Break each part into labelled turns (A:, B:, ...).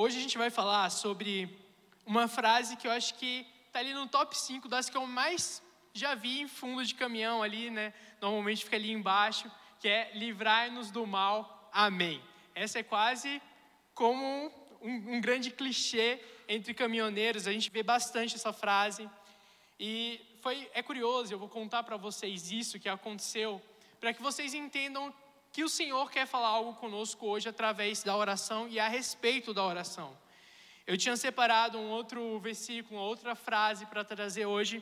A: Hoje a gente vai falar sobre uma frase que eu acho que está ali no top 5 das que eu mais já vi em fundo de caminhão ali, né? Normalmente fica ali embaixo, que é livrai-nos do mal. Amém. Essa é quase como um, um grande clichê entre caminhoneiros, a gente vê bastante essa frase. E foi, é curioso, eu vou contar para vocês isso que aconteceu, para que vocês entendam que o Senhor quer falar algo conosco hoje através da oração e a respeito da oração. Eu tinha separado um outro versículo, uma outra frase para trazer hoje.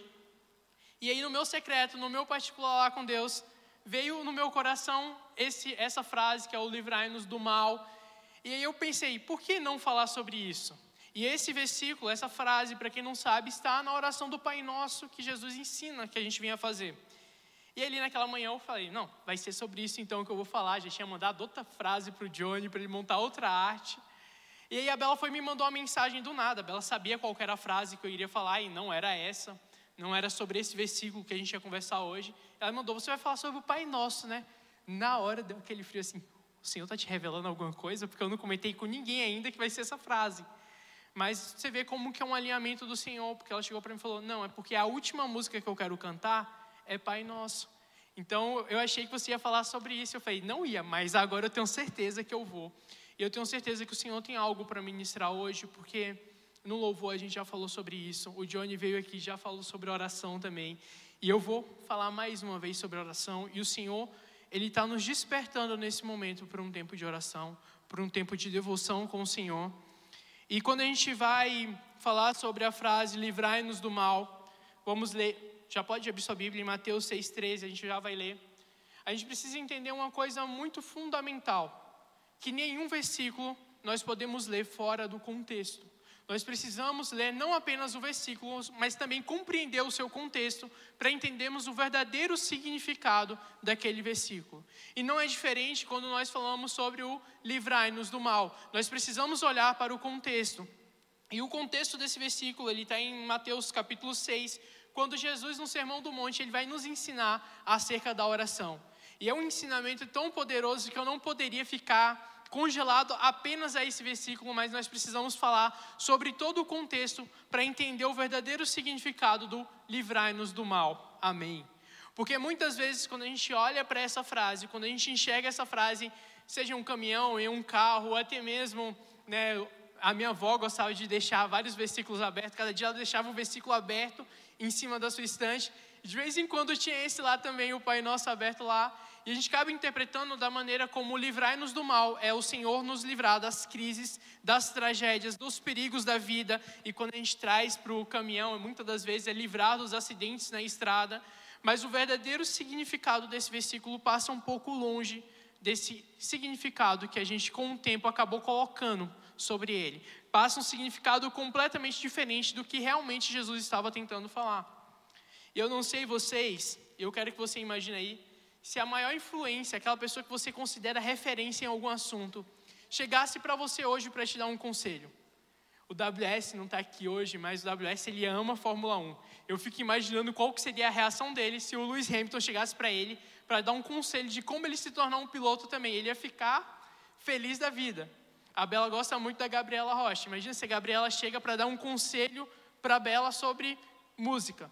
A: E aí, no meu secreto, no meu particular lá com Deus, veio no meu coração esse, essa frase que é o livrai-nos do mal. E aí eu pensei, por que não falar sobre isso? E esse versículo, essa frase, para quem não sabe, está na oração do Pai Nosso que Jesus ensina que a gente vinha fazer. E ali naquela manhã eu falei, não, vai ser sobre isso então que eu vou falar. Já tinha mandado outra frase para o Johnny, para ele montar outra arte. E aí a Bela foi me mandou uma mensagem do nada. A Bela sabia qual era a frase que eu iria falar e não era essa. Não era sobre esse versículo que a gente ia conversar hoje. Ela mandou, você vai falar sobre o Pai Nosso, né? Na hora deu aquele frio assim, o Senhor está te revelando alguma coisa? Porque eu não comentei com ninguém ainda que vai ser essa frase. Mas você vê como que é um alinhamento do Senhor, porque ela chegou para mim e falou: "Não, é porque a última música que eu quero cantar é Pai Nosso". Então, eu achei que você ia falar sobre isso. Eu falei: "Não ia, mas agora eu tenho certeza que eu vou". E eu tenho certeza que o Senhor tem algo para ministrar hoje, porque no louvor a gente já falou sobre isso. O Johnny veio aqui já falou sobre oração também. E eu vou falar mais uma vez sobre oração. E o Senhor, Ele está nos despertando nesse momento para um tempo de oração, para um tempo de devoção com o Senhor. E quando a gente vai falar sobre a frase livrai-nos do mal, vamos ler, já pode abrir sua Bíblia em Mateus 6,13, a gente já vai ler. A gente precisa entender uma coisa muito fundamental, que nenhum versículo nós podemos ler fora do contexto. Nós precisamos ler não apenas o versículo, mas também compreender o seu contexto para entendermos o verdadeiro significado daquele versículo. E não é diferente quando nós falamos sobre o livrai-nos do mal. Nós precisamos olhar para o contexto. E o contexto desse versículo, ele está em Mateus capítulo 6, quando Jesus, no Sermão do Monte, ele vai nos ensinar acerca da oração. E é um ensinamento tão poderoso que eu não poderia ficar congelado apenas a esse versículo, mas nós precisamos falar sobre todo o contexto para entender o verdadeiro significado do livrai-nos do mal. Amém. Porque muitas vezes, quando a gente olha para essa frase, quando a gente enxerga essa frase, seja um caminhão, em um carro, ou até mesmo, né, a minha avó gostava de deixar vários versículos abertos, cada dia ela deixava um versículo aberto em cima da sua estante. De vez em quando tinha esse lá também, o Pai Nosso aberto lá. E a gente acaba interpretando da maneira como livrai-nos do mal é o Senhor nos livrar das crises, das tragédias, dos perigos da vida. E quando a gente traz para o caminhão, muitas das vezes é livrar dos acidentes na estrada. Mas o verdadeiro significado desse versículo passa um pouco longe desse significado que a gente, com o tempo, acabou colocando sobre ele. Passa um significado completamente diferente do que realmente Jesus estava tentando falar. E eu não sei vocês, eu quero que você imagine aí se a maior influência, aquela pessoa que você considera referência em algum assunto, chegasse para você hoje para te dar um conselho. O WS não está aqui hoje, mas o WS ele ama a Fórmula 1. Eu fico imaginando qual que seria a reação dele se o Lewis Hamilton chegasse para ele para dar um conselho de como ele se tornar um piloto também. Ele ia ficar feliz da vida. A Bela gosta muito da Gabriela Rocha. Imagina se a Gabriela chega para dar um conselho para a Bela sobre música.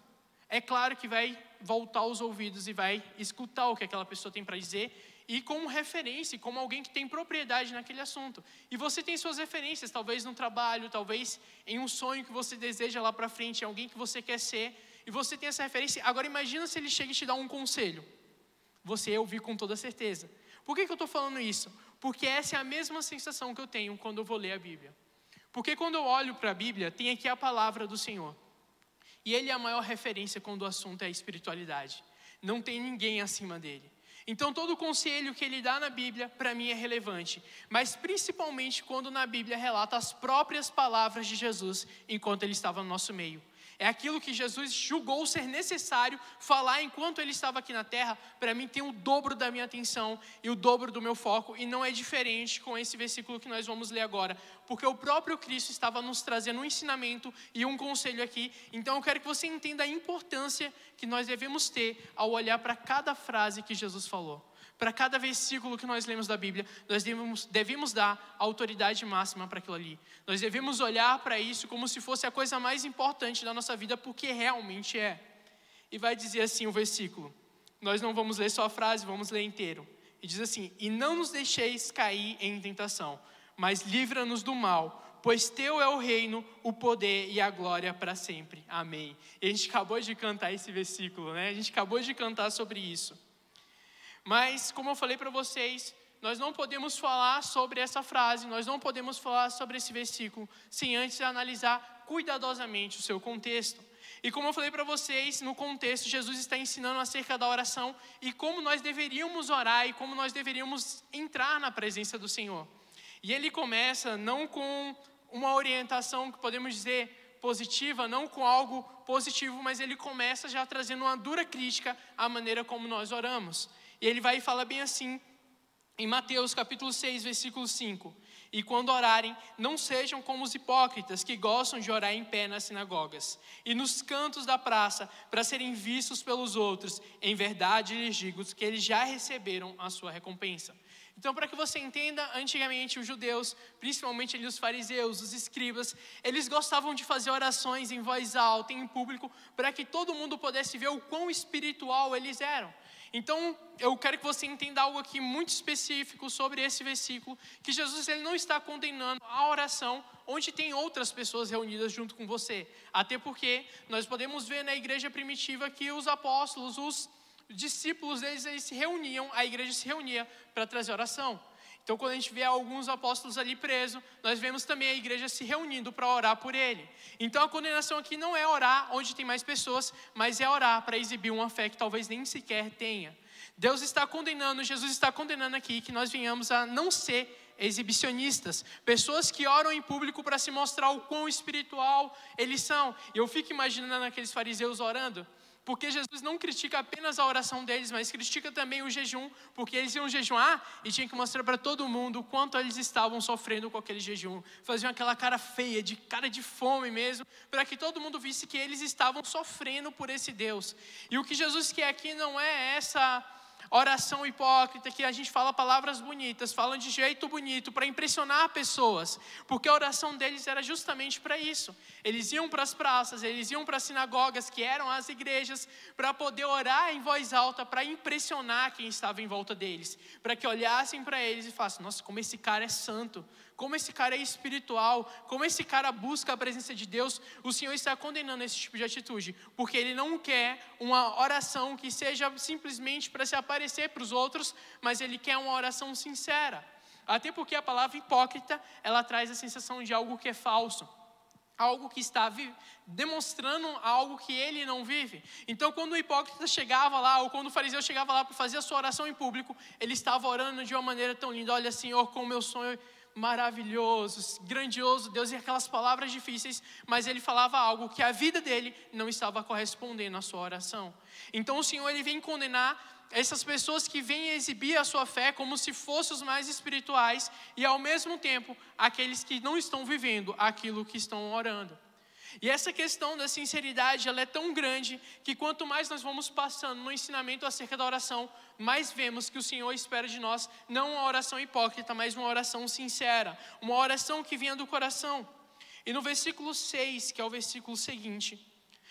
A: É claro que vai voltar os ouvidos e vai escutar o que aquela pessoa tem para dizer e como referência, como alguém que tem propriedade naquele assunto. E você tem suas referências, talvez no trabalho, talvez em um sonho que você deseja lá para frente, em alguém que você quer ser, e você tem essa referência. Agora imagina se ele chega e te dá um conselho. Você ouvir com toda certeza. Por que, que eu estou falando isso? Porque essa é a mesma sensação que eu tenho quando eu vou ler a Bíblia. Porque quando eu olho para a Bíblia, tem aqui a palavra do Senhor. E ele é a maior referência quando o assunto é espiritualidade. Não tem ninguém acima dele. Então, todo o conselho que ele dá na Bíblia, para mim, é relevante. Mas, principalmente, quando na Bíblia relata as próprias palavras de Jesus enquanto ele estava no nosso meio. É aquilo que Jesus julgou ser necessário falar enquanto ele estava aqui na terra, para mim tem o dobro da minha atenção e o dobro do meu foco, e não é diferente com esse versículo que nós vamos ler agora, porque o próprio Cristo estava nos trazendo um ensinamento e um conselho aqui, então eu quero que você entenda a importância que nós devemos ter ao olhar para cada frase que Jesus falou. Para cada versículo que nós lemos da Bíblia, nós devemos, devemos dar autoridade máxima para aquilo ali. Nós devemos olhar para isso como se fosse a coisa mais importante da nossa vida, porque realmente é. E vai dizer assim o versículo. Nós não vamos ler só a frase, vamos ler inteiro. E diz assim: E não nos deixeis cair em tentação, mas livra-nos do mal, pois teu é o reino, o poder e a glória para sempre. Amém. E a gente acabou de cantar esse versículo, né? A gente acabou de cantar sobre isso. Mas, como eu falei para vocês, nós não podemos falar sobre essa frase, nós não podemos falar sobre esse versículo, sem antes analisar cuidadosamente o seu contexto. E como eu falei para vocês, no contexto, Jesus está ensinando acerca da oração e como nós deveríamos orar e como nós deveríamos entrar na presença do Senhor. E ele começa não com uma orientação que podemos dizer positiva, não com algo positivo, mas ele começa já trazendo uma dura crítica à maneira como nós oramos. E ele vai e fala bem assim, em Mateus capítulo 6, versículo 5. E quando orarem, não sejam como os hipócritas que gostam de orar em pé nas sinagogas e nos cantos da praça para serem vistos pelos outros. Em verdade lhes digo que eles já receberam a sua recompensa. Então, para que você entenda, antigamente os judeus, principalmente ali os fariseus, os escribas, eles gostavam de fazer orações em voz alta, em público, para que todo mundo pudesse ver o quão espiritual eles eram. Então, eu quero que você entenda algo aqui muito específico sobre esse versículo, que Jesus ele não está condenando a oração onde tem outras pessoas reunidas junto com você. Até porque nós podemos ver na igreja primitiva que os apóstolos, os discípulos deles, eles se reuniam, a igreja se reunia para trazer oração. Então, quando a gente vê alguns apóstolos ali presos, nós vemos também a igreja se reunindo para orar por ele. Então, a condenação aqui não é orar onde tem mais pessoas, mas é orar para exibir uma fé que talvez nem sequer tenha. Deus está condenando, Jesus está condenando aqui que nós venhamos a não ser exibicionistas, pessoas que oram em público para se mostrar o quão espiritual eles são. Eu fico imaginando aqueles fariseus orando. Porque Jesus não critica apenas a oração deles, mas critica também o jejum, porque eles iam jejuar e tinham que mostrar para todo mundo o quanto eles estavam sofrendo com aquele jejum. Faziam aquela cara feia, de cara de fome mesmo, para que todo mundo visse que eles estavam sofrendo por esse Deus. E o que Jesus quer aqui não é essa oração hipócrita, que a gente fala palavras bonitas, falam de jeito bonito para impressionar pessoas, porque a oração deles era justamente para isso. Eles iam para as praças, eles iam para as sinagogas, que eram as igrejas, para poder orar em voz alta, para impressionar quem estava em volta deles, para que olhassem para eles e falassem: Nossa, como esse cara é santo, como esse cara é espiritual, como esse cara busca a presença de Deus, o Senhor está condenando esse tipo de atitude, porque Ele não quer uma oração que seja simplesmente para se aparecer para os outros, mas Ele quer uma oração sincera. Até porque a palavra hipócrita, ela traz a sensação de algo que é falso algo que está demonstrando algo que ele não vive. Então, quando o hipócrita chegava lá, ou quando o fariseu chegava lá para fazer a sua oração em público, ele estava orando de uma maneira tão linda: Olha, Senhor, como meu sonho maravilhoso, grandioso Deus, e aquelas palavras difíceis, mas ele falava algo que a vida dele não estava correspondendo à sua oração. Então o Senhor ele vem condenar essas pessoas que vêm exibir a sua fé como se fossem os mais espirituais e ao mesmo tempo aqueles que não estão vivendo aquilo que estão orando. E essa questão da sinceridade, ela é tão grande que quanto mais nós vamos passando no ensinamento acerca da oração, mais vemos que o Senhor espera de nós não uma oração hipócrita, mas uma oração sincera, uma oração que vinha do coração. E no versículo 6, que é o versículo seguinte,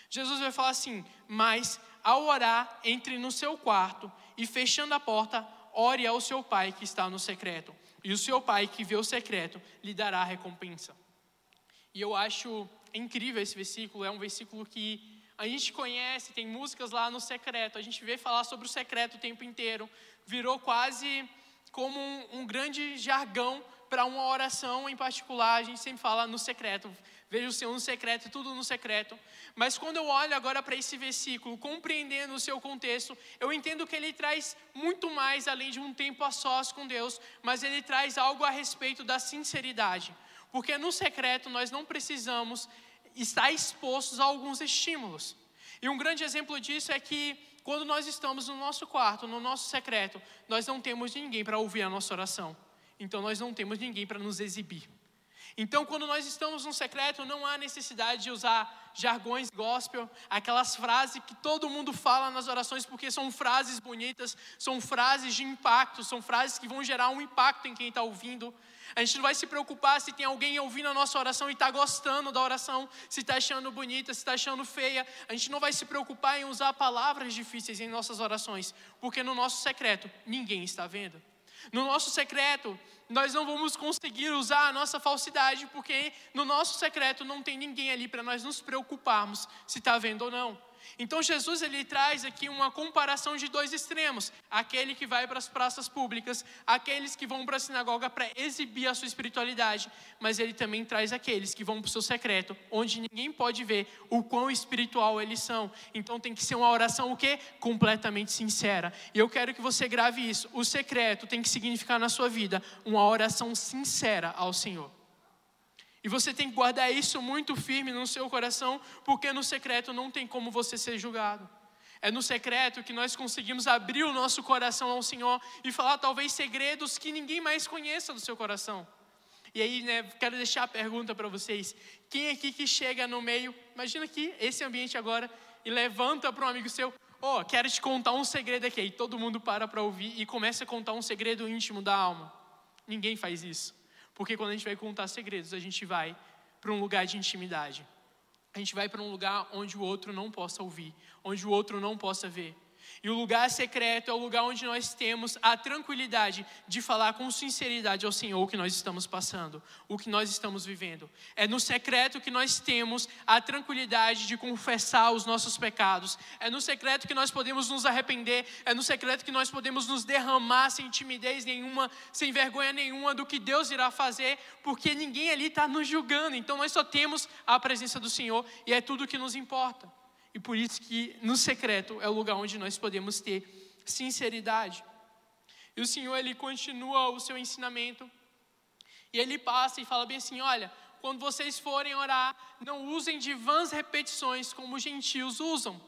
A: Jesus vai falar assim: "Mas ao orar, entre no seu quarto e fechando a porta, ore ao seu pai que está no secreto, e o seu pai que vê o secreto lhe dará a recompensa." E eu acho incrível esse versículo, é um versículo que a gente conhece, tem músicas lá no secreto, a gente vê falar sobre o secreto o tempo inteiro, virou quase como um, um grande jargão para uma oração em particular, a gente sempre fala no secreto, veja o Senhor no secreto tudo no secreto. Mas quando eu olho agora para esse versículo, compreendendo o seu contexto, eu entendo que ele traz muito mais além de um tempo a sós com Deus, mas ele traz algo a respeito da sinceridade. Porque no secreto nós não precisamos estar expostos a alguns estímulos. E um grande exemplo disso é que quando nós estamos no nosso quarto, no nosso secreto, nós não temos ninguém para ouvir a nossa oração. Então nós não temos ninguém para nos exibir. Então, quando nós estamos no secreto, não há necessidade de usar jargões gospel, aquelas frases que todo mundo fala nas orações, porque são frases bonitas, são frases de impacto, são frases que vão gerar um impacto em quem está ouvindo. A gente não vai se preocupar se tem alguém ouvindo a nossa oração e está gostando da oração, se está achando bonita, se está achando feia. A gente não vai se preocupar em usar palavras difíceis em nossas orações, porque no nosso secreto ninguém está vendo. No nosso secreto, nós não vamos conseguir usar a nossa falsidade, porque no nosso secreto não tem ninguém ali para nós nos preocuparmos se está vendo ou não. Então Jesus ele traz aqui uma comparação de dois extremos: aquele que vai para as praças públicas, aqueles que vão para a sinagoga para exibir a sua espiritualidade, mas ele também traz aqueles que vão para o seu secreto, onde ninguém pode ver o quão espiritual eles são. Então tem que ser uma oração o quê? Completamente sincera. E eu quero que você grave isso. O secreto tem que significar na sua vida uma oração sincera ao Senhor. E você tem que guardar isso muito firme no seu coração, porque no secreto não tem como você ser julgado. É no secreto que nós conseguimos abrir o nosso coração ao Senhor e falar talvez segredos que ninguém mais conheça do seu coração. E aí, né, quero deixar a pergunta para vocês: quem aqui que chega no meio, imagina aqui, esse ambiente agora, e levanta para um amigo seu, ó, oh, quero te contar um segredo aqui. E todo mundo para para ouvir e começa a contar um segredo íntimo da alma. Ninguém faz isso. Porque quando a gente vai contar segredos, a gente vai para um lugar de intimidade. A gente vai para um lugar onde o outro não possa ouvir, onde o outro não possa ver. E o lugar secreto é o lugar onde nós temos a tranquilidade de falar com sinceridade ao Senhor o que nós estamos passando, o que nós estamos vivendo. É no secreto que nós temos a tranquilidade de confessar os nossos pecados. É no secreto que nós podemos nos arrepender. É no secreto que nós podemos nos derramar sem timidez nenhuma, sem vergonha nenhuma do que Deus irá fazer, porque ninguém ali está nos julgando. Então nós só temos a presença do Senhor e é tudo o que nos importa. E por isso que no secreto é o lugar onde nós podemos ter sinceridade. E o Senhor ele continua o seu ensinamento e ele passa e fala bem assim: olha, quando vocês forem orar, não usem de vãs repetições como os gentios usam.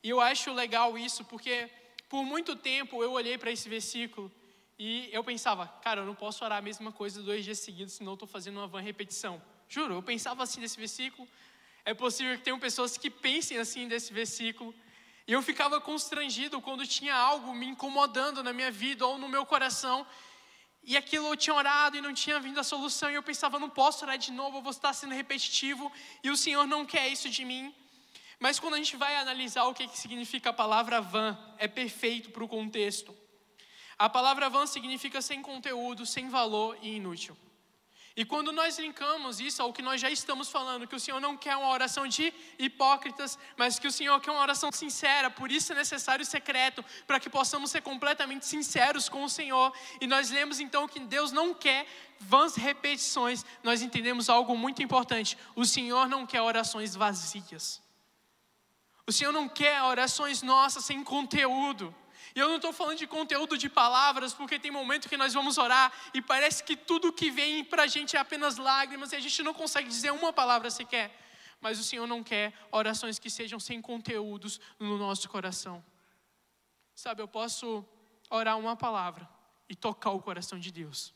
A: E eu acho legal isso porque por muito tempo eu olhei para esse versículo e eu pensava, cara, eu não posso orar a mesma coisa dois dias seguidos, senão eu estou fazendo uma vã repetição. Juro, eu pensava assim nesse versículo é possível que tenham pessoas que pensem assim desse versículo. E eu ficava constrangido quando tinha algo me incomodando na minha vida ou no meu coração. E aquilo eu tinha orado e não tinha vindo a solução. E eu pensava, não posso orar de novo, eu vou estar sendo repetitivo. E o Senhor não quer isso de mim. Mas quando a gente vai analisar o que, que significa a palavra van, é perfeito para o contexto. A palavra van significa sem conteúdo, sem valor e inútil. E quando nós linkamos isso ao que nós já estamos falando, que o Senhor não quer uma oração de hipócritas, mas que o Senhor quer uma oração sincera, por isso é necessário o secreto, para que possamos ser completamente sinceros com o Senhor. E nós lemos então que Deus não quer vãs repetições, nós entendemos algo muito importante: o Senhor não quer orações vazias. O Senhor não quer orações nossas sem conteúdo. E eu não estou falando de conteúdo de palavras, porque tem momento que nós vamos orar e parece que tudo que vem para a gente é apenas lágrimas e a gente não consegue dizer uma palavra sequer. Mas o Senhor não quer orações que sejam sem conteúdos no nosso coração. Sabe, eu posso orar uma palavra e tocar o coração de Deus,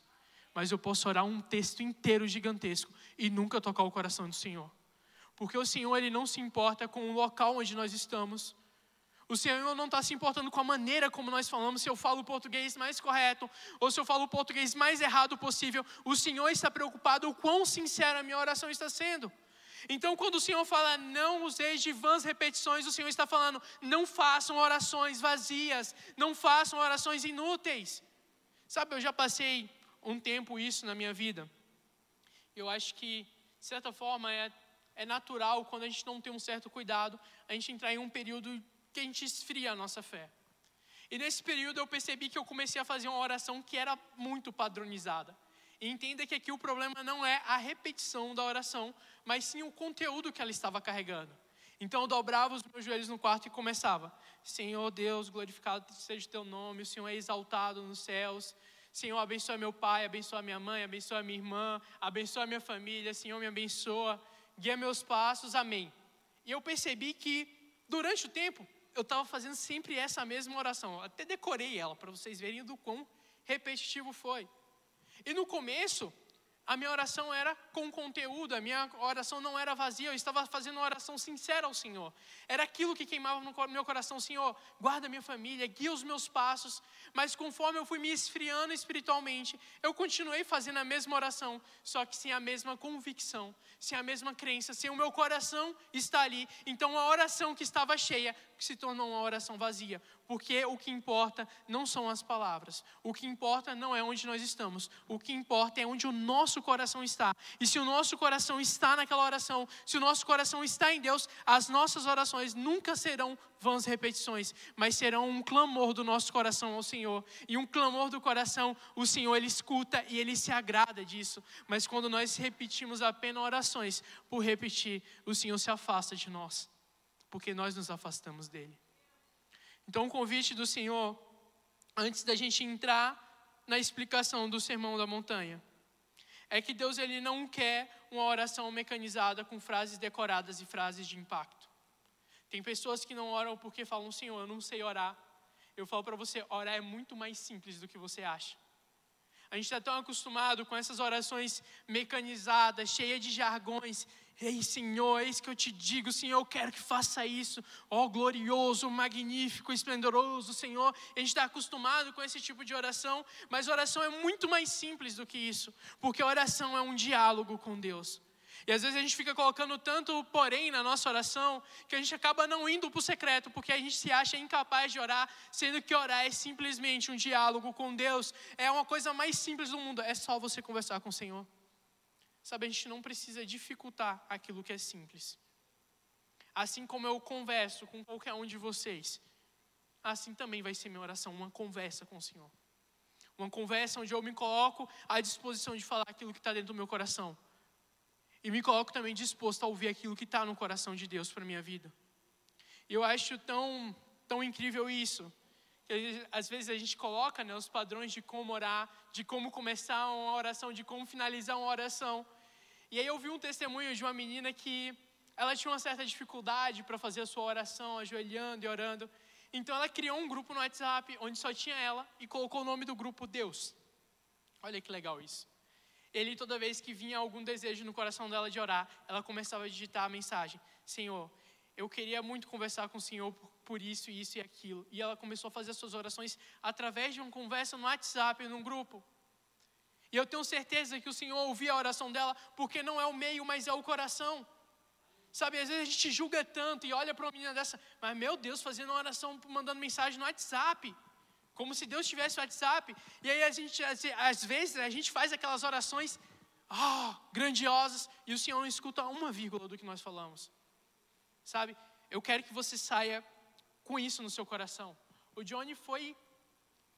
A: mas eu posso orar um texto inteiro gigantesco e nunca tocar o coração do Senhor. Porque o Senhor ele não se importa com o local onde nós estamos, o Senhor não está se importando com a maneira como nós falamos, se eu falo o português mais correto ou se eu falo o português mais errado possível. O Senhor está preocupado o quão sincera a minha oração está sendo. Então, quando o Senhor fala não useis de vãs repetições, o Senhor está falando não façam orações vazias, não façam orações inúteis. Sabe, eu já passei um tempo isso na minha vida. Eu acho que, de certa forma, é, é natural quando a gente não tem um certo cuidado, a gente entrar em um período que a gente esfria a nossa fé. E nesse período eu percebi que eu comecei a fazer uma oração que era muito padronizada. E entenda que aqui o problema não é a repetição da oração, mas sim o conteúdo que ela estava carregando. Então eu dobrava os meus joelhos no quarto e começava: Senhor Deus, glorificado seja o teu nome, o Senhor é exaltado nos céus. Senhor, abençoa meu pai, abençoa minha mãe, abençoa minha irmã, abençoa minha família, Senhor, me abençoa, guia meus passos, amém. E eu percebi que, durante o tempo, eu estava fazendo sempre essa mesma oração. Eu até decorei ela para vocês verem do quão repetitivo foi. E no começo, a minha oração era com conteúdo, a minha oração não era vazia, eu estava fazendo uma oração sincera ao Senhor. Era aquilo que queimava no meu coração, Senhor, guarda minha família, guia os meus passos. Mas conforme eu fui me esfriando espiritualmente, eu continuei fazendo a mesma oração, só que sem a mesma convicção, sem a mesma crença, sem o meu coração estar ali. Então a oração que estava cheia se tornou uma oração vazia, porque o que importa não são as palavras, o que importa não é onde nós estamos, o que importa é onde o nosso coração está. E se o nosso coração está naquela oração, se o nosso coração está em Deus, as nossas orações nunca serão vãs repetições, mas serão um clamor do nosso coração ao Senhor. E um clamor do coração, o Senhor ele escuta e ele se agrada disso. Mas quando nós repetimos apenas orações por repetir, o Senhor se afasta de nós porque nós nos afastamos dele. Então, o convite do Senhor, antes da gente entrar na explicação do sermão da montanha, é que Deus ele não quer uma oração mecanizada com frases decoradas e frases de impacto. Tem pessoas que não oram porque falam, Senhor, eu não sei orar. Eu falo para você, orar é muito mais simples do que você acha. A gente está tão acostumado com essas orações mecanizadas, cheias de jargões, Ei, Senhor, eis que eu te digo, Senhor, eu quero que faça isso. Ó, oh, glorioso, magnífico, esplendoroso, Senhor. A gente está acostumado com esse tipo de oração, mas oração é muito mais simples do que isso, porque oração é um diálogo com Deus. E às vezes a gente fica colocando tanto porém na nossa oração que a gente acaba não indo para o secreto, porque a gente se acha incapaz de orar, sendo que orar é simplesmente um diálogo com Deus. É uma coisa mais simples do mundo, é só você conversar com o Senhor. Sabe, a gente não precisa dificultar aquilo que é simples. Assim como eu converso com qualquer um de vocês, assim também vai ser minha oração, uma conversa com o Senhor. Uma conversa onde eu me coloco à disposição de falar aquilo que está dentro do meu coração. E me coloco também disposto a ouvir aquilo que está no coração de Deus para a minha vida. E eu acho tão, tão incrível isso. Que às vezes a gente coloca né, os padrões de como orar, de como começar uma oração, de como finalizar uma oração. E aí eu vi um testemunho de uma menina que ela tinha uma certa dificuldade para fazer a sua oração, ajoelhando e orando. Então ela criou um grupo no WhatsApp onde só tinha ela e colocou o nome do grupo Deus. Olha que legal isso. Ele, toda vez que vinha algum desejo no coração dela de orar, ela começava a digitar a mensagem: Senhor, eu queria muito conversar com o Senhor por, isso, isso e aquilo. E ela começou a fazer as suas orações através de uma conversa no WhatsApp, num grupo. E eu tenho certeza que o Senhor ouvia a oração dela, porque não é o meio, mas é o coração. Sabe, às vezes a gente julga tanto e olha para uma menina dessa, mas meu Deus, fazendo uma oração, mandando mensagem no WhatsApp, como se Deus tivesse WhatsApp. E aí a gente, às vezes, a gente faz aquelas orações oh, grandiosas e o Senhor não escuta uma vírgula do que nós falamos. Sabe, eu quero que você saia com isso no seu coração. O Johnny foi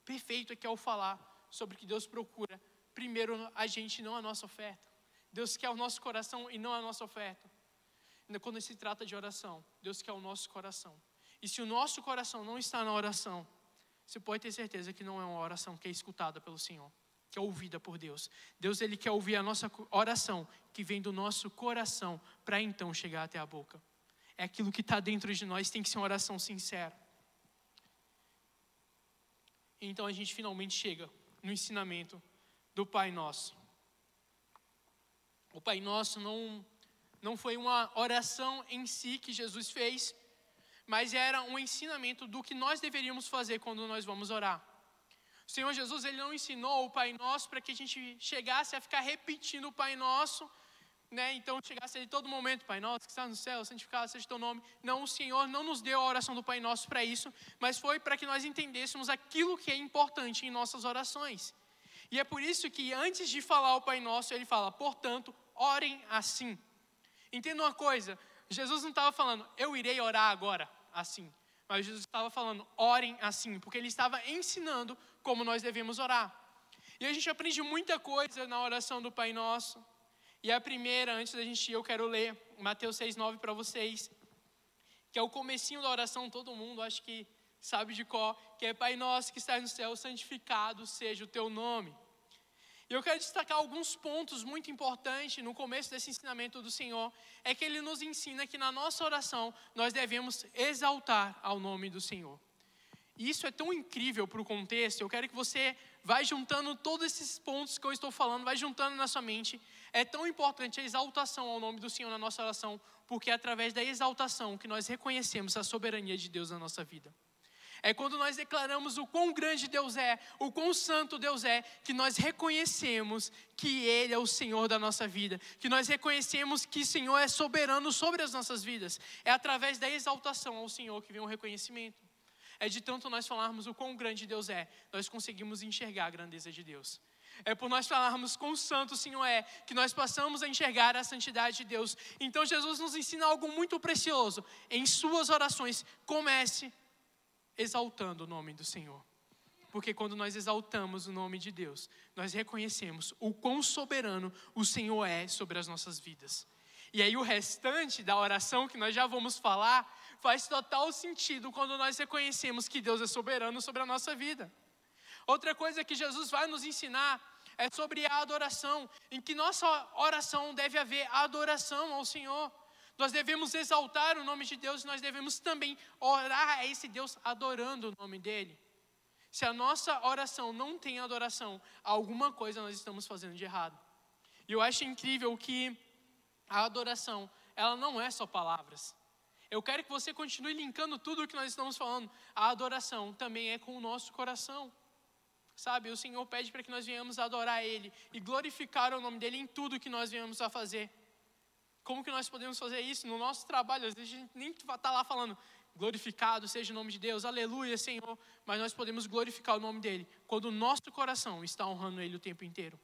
A: perfeito aqui ao falar sobre o que Deus procura primeiro a gente, não a nossa oferta. Deus quer o nosso coração e não a nossa oferta. Quando se trata de oração, Deus quer o nosso coração. E se o nosso coração não está na oração, você pode ter certeza que não é uma oração que é escutada pelo Senhor, que é ouvida por Deus. Deus ele quer ouvir a nossa oração que vem do nosso coração para então chegar até a boca. É aquilo que está dentro de nós, tem que ser uma oração sincera. Então a gente finalmente chega no ensinamento do Pai Nosso. O Pai Nosso não, não foi uma oração em si que Jesus fez, mas era um ensinamento do que nós deveríamos fazer quando nós vamos orar. O Senhor Jesus ele não ensinou o Pai Nosso para que a gente chegasse a ficar repetindo o Pai Nosso, né? Então chegasse ali todo momento, Pai Nosso que está no céu, santificado seja o teu nome. Não, o Senhor não nos deu a oração do Pai Nosso para isso, mas foi para que nós entendêssemos aquilo que é importante em nossas orações. E é por isso que antes de falar o Pai Nosso, ele fala, portanto, orem assim. Entenda uma coisa, Jesus não estava falando, eu irei orar agora assim. Mas Jesus estava falando, orem assim, porque ele estava ensinando como nós devemos orar. E a gente aprende muita coisa na oração do Pai Nosso. E a primeira, antes da gente ir, eu quero ler Mateus 6,9 para vocês, que é o comecinho da oração, todo mundo acho que sabe de qual, que é Pai nosso que está no céu, santificado seja o teu nome. E eu quero destacar alguns pontos muito importantes no começo desse ensinamento do Senhor, é que ele nos ensina que na nossa oração nós devemos exaltar ao nome do Senhor. E isso é tão incrível para o contexto. Eu quero que você vá juntando todos esses pontos que eu estou falando, vai juntando na sua mente. É tão importante a exaltação ao nome do Senhor na nossa oração, porque é através da exaltação que nós reconhecemos a soberania de Deus na nossa vida. É quando nós declaramos o quão grande Deus é, o quão santo Deus é, que nós reconhecemos que Ele é o Senhor da nossa vida, que nós reconhecemos que o Senhor é soberano sobre as nossas vidas. É através da exaltação ao Senhor que vem o reconhecimento. É de tanto nós falarmos o quão grande Deus é, nós conseguimos enxergar a grandeza de Deus. É por nós falarmos quão santo o Senhor é, que nós passamos a enxergar a santidade de Deus. Então Jesus nos ensina algo muito precioso. Em suas orações, comece exaltando o nome do Senhor. Porque quando nós exaltamos o nome de Deus, nós reconhecemos o quão soberano o Senhor é sobre as nossas vidas. E aí o restante da oração que nós já vamos falar faz total sentido quando nós reconhecemos que Deus é soberano sobre a nossa vida. Outra coisa que Jesus vai nos ensinar é sobre a adoração, em que nossa oração deve haver adoração ao Senhor. Nós devemos exaltar o nome de Deus, nós devemos também orar a esse Deus adorando o nome dele. Se a nossa oração não tem adoração, alguma coisa nós estamos fazendo de errado. E eu acho incrível que a adoração, ela não é só palavras. Eu quero que você continue linkando tudo o que nós estamos falando. A adoração também é com o nosso coração. Sabe, o Senhor pede para que nós venhamos adorar Ele e glorificar o nome dEle em tudo que nós venhamos a fazer. Como que nós podemos fazer isso no nosso trabalho? Às vezes a gente nem está lá falando, glorificado seja o nome de Deus, aleluia, Senhor. Mas nós podemos glorificar o nome dEle quando o nosso coração está honrando Ele o tempo inteiro.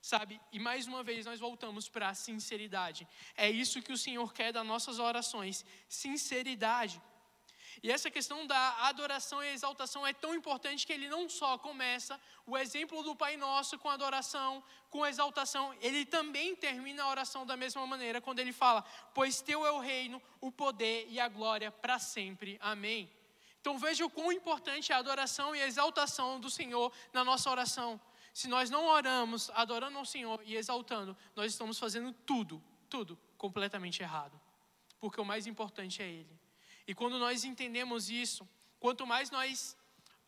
A: Sabe? E mais uma vez nós voltamos para a sinceridade. É isso que o Senhor quer das nossas orações: sinceridade. E essa questão da adoração e exaltação é tão importante que ele não só começa o exemplo do Pai Nosso com adoração, com exaltação, ele também termina a oração da mesma maneira, quando ele fala: Pois teu é o reino, o poder e a glória para sempre. Amém. Então veja o quão importante é a adoração e a exaltação do Senhor na nossa oração. Se nós não oramos adorando ao Senhor e exaltando, nós estamos fazendo tudo, tudo completamente errado. Porque o mais importante é Ele. E quando nós entendemos isso, quanto mais nós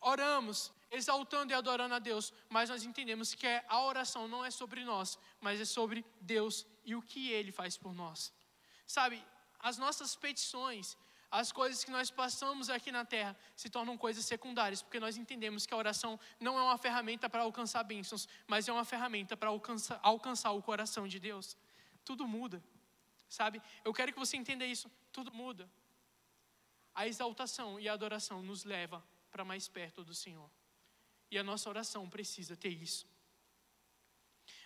A: oramos, exaltando e adorando a Deus, mais nós entendemos que a oração não é sobre nós, mas é sobre Deus e o que Ele faz por nós. Sabe, as nossas petições, as coisas que nós passamos aqui na terra se tornam coisas secundárias, porque nós entendemos que a oração não é uma ferramenta para alcançar bênçãos, mas é uma ferramenta para alcançar, alcançar o coração de Deus. Tudo muda, sabe? Eu quero que você entenda isso. Tudo muda. A exaltação e a adoração nos leva para mais perto do Senhor. E a nossa oração precisa ter isso.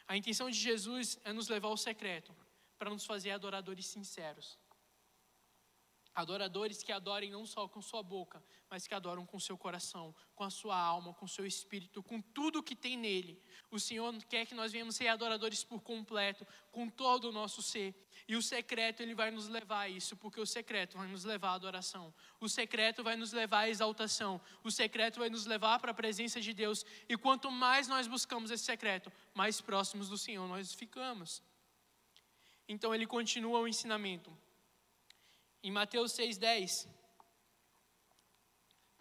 A: A intenção de Jesus é nos levar ao secreto, para nos fazer adoradores sinceros. Adoradores que adorem não só com sua boca, mas que adoram com seu coração, com a sua alma, com seu espírito, com tudo que tem nele. O Senhor quer que nós venhamos ser adoradores por completo, com todo o nosso ser. E o secreto, ele vai nos levar a isso, porque o secreto vai nos levar à adoração. O secreto vai nos levar à exaltação. O secreto vai nos levar para a presença de Deus. E quanto mais nós buscamos esse secreto, mais próximos do Senhor nós ficamos. Então ele continua o ensinamento. Em Mateus 6,10,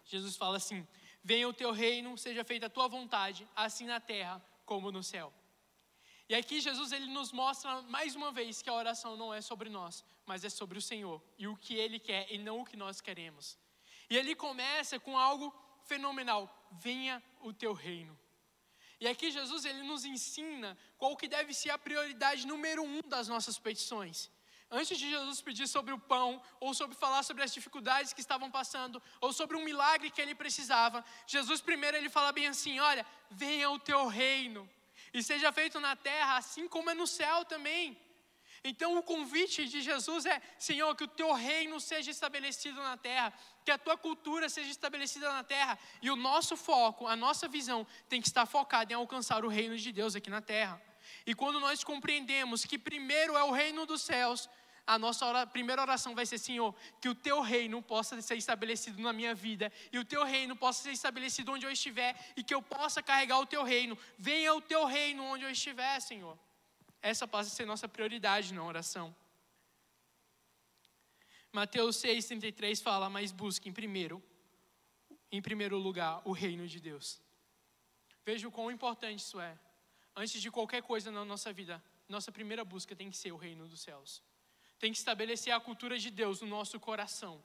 A: Jesus fala assim: Venha o teu reino, seja feita a tua vontade, assim na terra como no céu. E aqui Jesus ele nos mostra mais uma vez que a oração não é sobre nós, mas é sobre o Senhor e o que ele quer e não o que nós queremos. E ele começa com algo fenomenal: venha o teu reino. E aqui Jesus ele nos ensina qual que deve ser a prioridade número um das nossas petições. Antes de Jesus pedir sobre o pão, ou sobre falar sobre as dificuldades que estavam passando, ou sobre um milagre que ele precisava, Jesus primeiro ele fala bem assim: olha, venha o teu reino, e seja feito na terra, assim como é no céu também. Então o convite de Jesus é: Senhor, que o teu reino seja estabelecido na terra, que a tua cultura seja estabelecida na terra, e o nosso foco, a nossa visão tem que estar focada em alcançar o reino de Deus aqui na terra. E quando nós compreendemos que primeiro é o reino dos céus, a nossa primeira oração vai ser: Senhor, que o teu reino possa ser estabelecido na minha vida, e o teu reino possa ser estabelecido onde eu estiver, e que eu possa carregar o teu reino. Venha o teu reino onde eu estiver, Senhor. Essa passa a ser nossa prioridade na oração. Mateus 6,33 fala: Mas busquem primeiro, em primeiro lugar o reino de Deus. Veja o quão importante isso é. Antes de qualquer coisa na nossa vida, nossa primeira busca tem que ser o reino dos céus. Tem que estabelecer a cultura de Deus no nosso coração.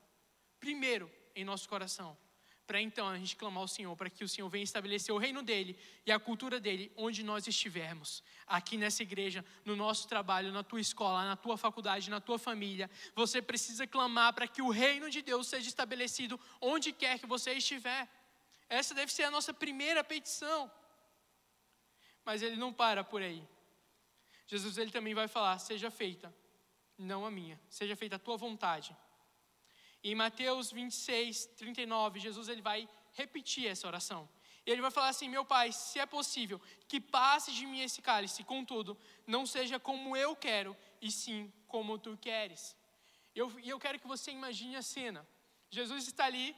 A: Primeiro, em nosso coração. Para então a gente clamar ao Senhor, para que o Senhor venha estabelecer o reino dele e a cultura dele onde nós estivermos. Aqui nessa igreja, no nosso trabalho, na tua escola, na tua faculdade, na tua família. Você precisa clamar para que o reino de Deus seja estabelecido onde quer que você estiver. Essa deve ser a nossa primeira petição. Mas ele não para por aí. Jesus ele também vai falar: seja feita, não a minha, seja feita a tua vontade. E em Mateus 26, 39, Jesus ele vai repetir essa oração. Ele vai falar assim: Meu pai, se é possível, que passe de mim esse cálice, contudo, não seja como eu quero, e sim como tu queres. E eu, eu quero que você imagine a cena. Jesus está ali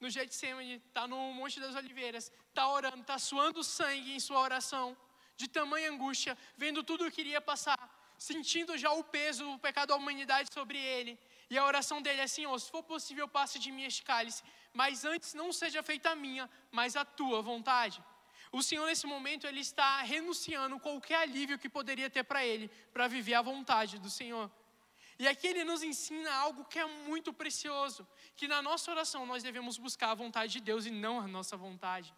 A: no Getsemane, está no Monte das Oliveiras, está orando, está suando sangue em sua oração, de tamanha angústia, vendo tudo o que iria passar, sentindo já o peso do pecado da humanidade sobre ele. E a oração dele é assim: oh, se for possível, passe de mim este cálice, mas antes não seja feita a minha, mas a tua vontade. O Senhor, nesse momento, ele está renunciando qualquer alívio que poderia ter para ele, para viver a vontade do Senhor. E aqui ele nos ensina algo que é muito precioso, que na nossa oração nós devemos buscar a vontade de Deus e não a nossa vontade.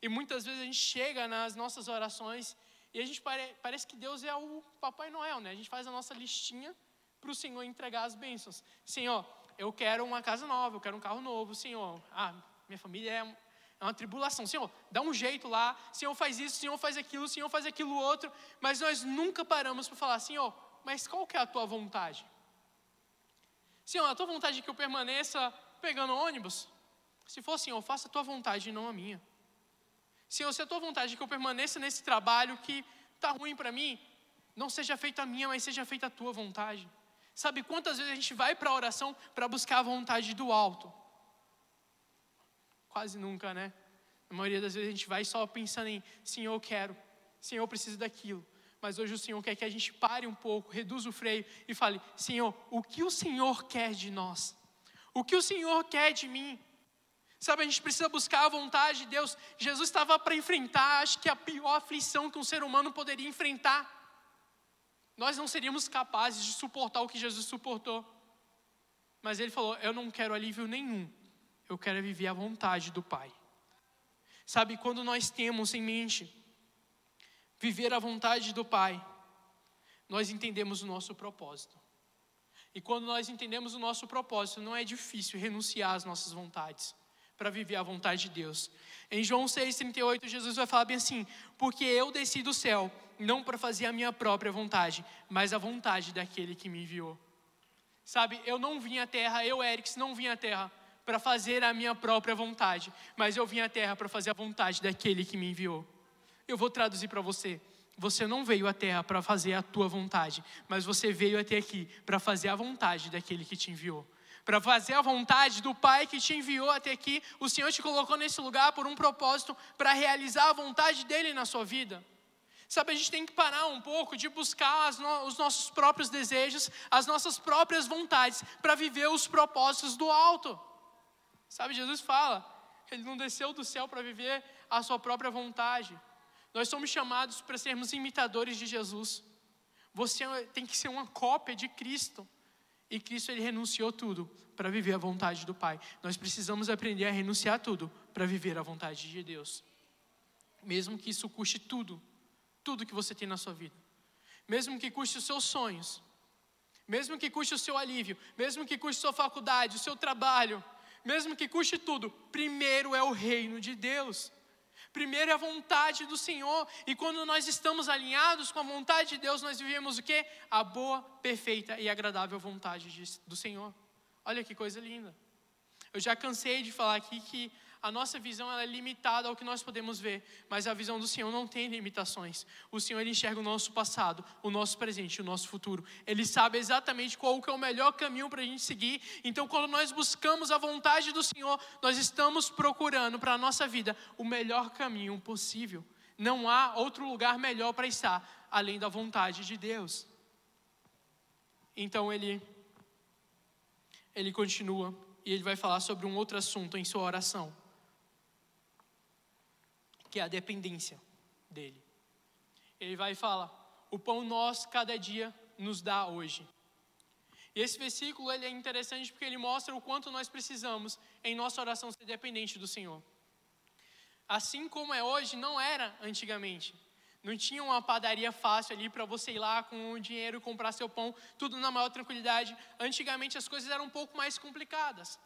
A: E muitas vezes a gente chega nas nossas orações e a gente pare, parece que Deus é o Papai Noel, né? A gente faz a nossa listinha para o Senhor entregar as bênçãos. Senhor, eu quero uma casa nova, eu quero um carro novo, Senhor. Ah, minha família é, é uma tribulação. Senhor, dá um jeito lá. Senhor faz isso, Senhor faz aquilo, Senhor faz aquilo outro. Mas nós nunca paramos para falar, Senhor, mas qual que é a tua vontade? Senhor, a tua vontade é que eu permaneça pegando ônibus? Se for Senhor, faça a tua vontade e não a minha. Senhor, se a tua vontade é que eu permaneça nesse trabalho que está ruim para mim, não seja feita a minha, mas seja feita a tua vontade. Sabe quantas vezes a gente vai para a oração para buscar a vontade do alto? Quase nunca, né? Na maioria das vezes a gente vai só pensando em, Senhor, eu quero, Senhor, eu preciso daquilo mas hoje o Senhor quer que a gente pare um pouco, reduza o freio e fale: Senhor, o que o Senhor quer de nós? O que o Senhor quer de mim? Sabe, a gente precisa buscar a vontade de Deus. Jesus estava para enfrentar, acho que a pior aflição que um ser humano poderia enfrentar. Nós não seríamos capazes de suportar o que Jesus suportou. Mas ele falou: Eu não quero alívio nenhum, eu quero viver a vontade do Pai. Sabe, quando nós temos em mente viver a vontade do Pai, nós entendemos o nosso propósito. E quando nós entendemos o nosso propósito, não é difícil renunciar às nossas vontades para viver a vontade de Deus. Em João 6,38, Jesus vai falar bem assim: Porque eu desci do céu, não para fazer a minha própria vontade, mas a vontade daquele que me enviou. Sabe, eu não vim à terra, eu, Erics, não vim à terra para fazer a minha própria vontade, mas eu vim à terra para fazer a vontade daquele que me enviou. Eu vou traduzir para você. Você não veio à terra para fazer a tua vontade, mas você veio até aqui para fazer a vontade daquele que te enviou. Para fazer a vontade do Pai que te enviou até aqui, o Senhor te colocou nesse lugar por um propósito para realizar a vontade dele na sua vida. Sabe, a gente tem que parar um pouco de buscar no, os nossos próprios desejos, as nossas próprias vontades, para viver os propósitos do alto. Sabe, Jesus fala, ele não desceu do céu para viver a sua própria vontade. Nós somos chamados para sermos imitadores de Jesus. Você tem que ser uma cópia de Cristo. E Cristo ele renunciou tudo para viver a vontade do Pai. Nós precisamos aprender a renunciar tudo para viver a vontade de Deus. Mesmo que isso custe tudo, tudo que você tem na sua vida. Mesmo que custe os seus sonhos. Mesmo que custe o seu alívio, mesmo que custe sua faculdade, o seu trabalho, mesmo que custe tudo, primeiro é o reino de Deus. Primeiro é a vontade do Senhor. E quando nós estamos alinhados com a vontade de Deus, nós vivemos o quê? A boa, perfeita e agradável vontade de, do Senhor. Olha que coisa linda. Eu já cansei de falar aqui que a nossa visão é limitada ao que nós podemos ver, mas a visão do Senhor não tem limitações. O Senhor ele enxerga o nosso passado, o nosso presente, o nosso futuro. Ele sabe exatamente qual que é o melhor caminho para a gente seguir. Então, quando nós buscamos a vontade do Senhor, nós estamos procurando para a nossa vida o melhor caminho possível. Não há outro lugar melhor para estar além da vontade de Deus. Então ele ele continua e ele vai falar sobre um outro assunto em sua oração que é a dependência dele. Ele vai e fala: "O pão nosso cada dia nos dá hoje". E esse versículo ele é interessante porque ele mostra o quanto nós precisamos em nossa oração ser dependente do Senhor. Assim como é hoje, não era antigamente. Não tinha uma padaria fácil ali para você ir lá com o dinheiro comprar seu pão, tudo na maior tranquilidade. Antigamente as coisas eram um pouco mais complicadas.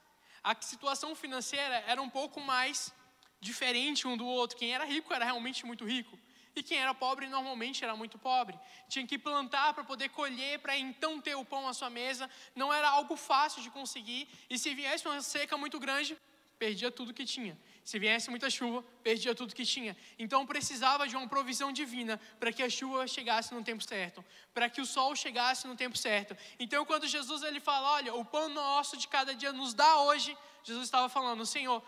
A: A situação financeira era um pouco mais diferente um do outro. Quem era rico era realmente muito rico. E quem era pobre normalmente era muito pobre. Tinha que plantar para poder colher, para então ter o pão à sua mesa. Não era algo fácil de conseguir. E se viesse uma seca muito grande, perdia tudo que tinha. Se viesse muita chuva, perdia tudo que tinha. Então precisava de uma provisão divina para que a chuva chegasse no tempo certo, para que o sol chegasse no tempo certo. Então quando Jesus ele fala, olha, o pão nosso de cada dia nos dá hoje, Jesus estava falando, Senhor,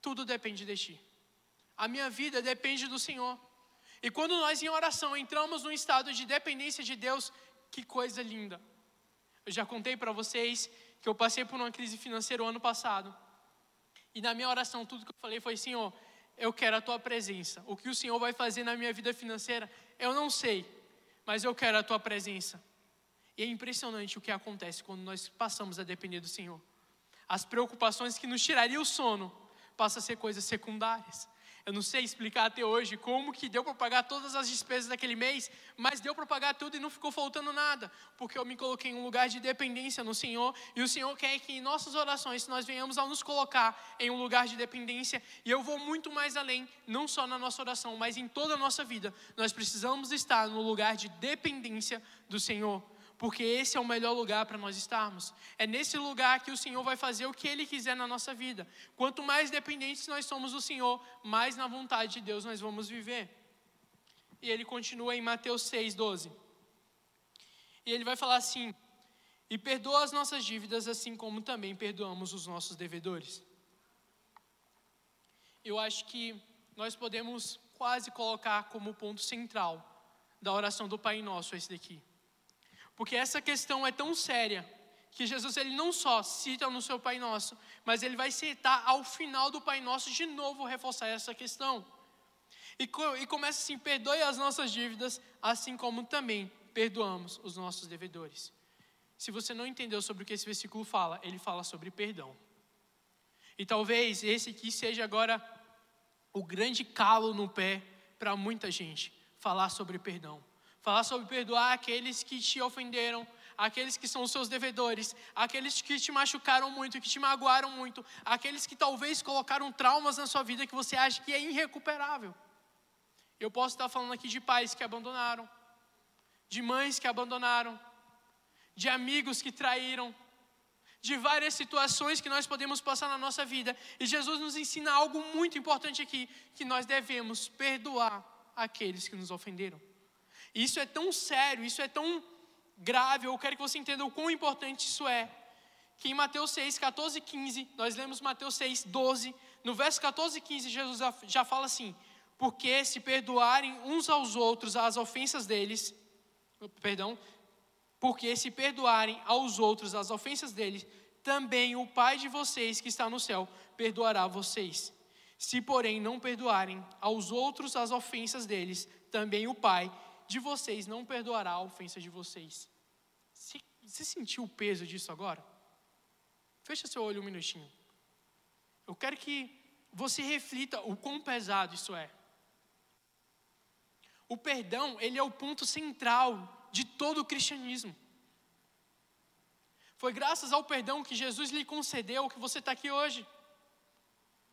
A: tudo depende de ti. A minha vida depende do Senhor. E quando nós em oração entramos num estado de dependência de Deus, que coisa linda. Eu já contei para vocês que eu passei por uma crise financeira o ano passado. E na minha oração, tudo que eu falei foi: Senhor, eu quero a tua presença. O que o Senhor vai fazer na minha vida financeira, eu não sei, mas eu quero a tua presença. E é impressionante o que acontece quando nós passamos a depender do Senhor. As preocupações que nos tirariam o sono passam a ser coisas secundárias. Eu não sei explicar até hoje como que deu para pagar todas as despesas daquele mês, mas deu para pagar tudo e não ficou faltando nada, porque eu me coloquei em um lugar de dependência no Senhor, e o Senhor quer que em nossas orações nós venhamos a nos colocar em um lugar de dependência, e eu vou muito mais além, não só na nossa oração, mas em toda a nossa vida. Nós precisamos estar no lugar de dependência do Senhor porque esse é o melhor lugar para nós estarmos. É nesse lugar que o Senhor vai fazer o que Ele quiser na nossa vida. Quanto mais dependentes nós somos do Senhor, mais na vontade de Deus nós vamos viver. E ele continua em Mateus 6, 12. E ele vai falar assim: E perdoa as nossas dívidas, assim como também perdoamos os nossos devedores. Eu acho que nós podemos quase colocar como ponto central da oração do Pai Nosso esse daqui. Porque essa questão é tão séria que Jesus ele não só cita no seu Pai Nosso, mas ele vai citar ao final do Pai Nosso de novo reforçar essa questão. E, e começa assim: perdoe as nossas dívidas, assim como também perdoamos os nossos devedores. Se você não entendeu sobre o que esse versículo fala, ele fala sobre perdão. E talvez esse aqui seja agora o grande calo no pé para muita gente falar sobre perdão falar sobre perdoar aqueles que te ofenderam, aqueles que são os seus devedores, aqueles que te machucaram muito, que te magoaram muito, aqueles que talvez colocaram traumas na sua vida que você acha que é irrecuperável. Eu posso estar falando aqui de pais que abandonaram, de mães que abandonaram, de amigos que traíram, de várias situações que nós podemos passar na nossa vida. E Jesus nos ensina algo muito importante aqui, que nós devemos perdoar aqueles que nos ofenderam. Isso é tão sério, isso é tão grave, eu quero que você entenda o quão importante isso é. Que em Mateus 6, 14 e 15, nós lemos Mateus 6, 12, no verso 14 e 15, Jesus já fala assim: Porque se perdoarem uns aos outros as ofensas deles, perdão, porque se perdoarem aos outros as ofensas deles, também o Pai de vocês que está no céu perdoará vocês. Se, porém, não perdoarem aos outros as ofensas deles, também o Pai de vocês não perdoará a ofensa de vocês. Você, você sentiu o peso disso agora? Fecha seu olho um minutinho. Eu quero que você reflita o quão pesado isso é. O perdão, ele é o ponto central de todo o cristianismo. Foi graças ao perdão que Jesus lhe concedeu que você está aqui hoje.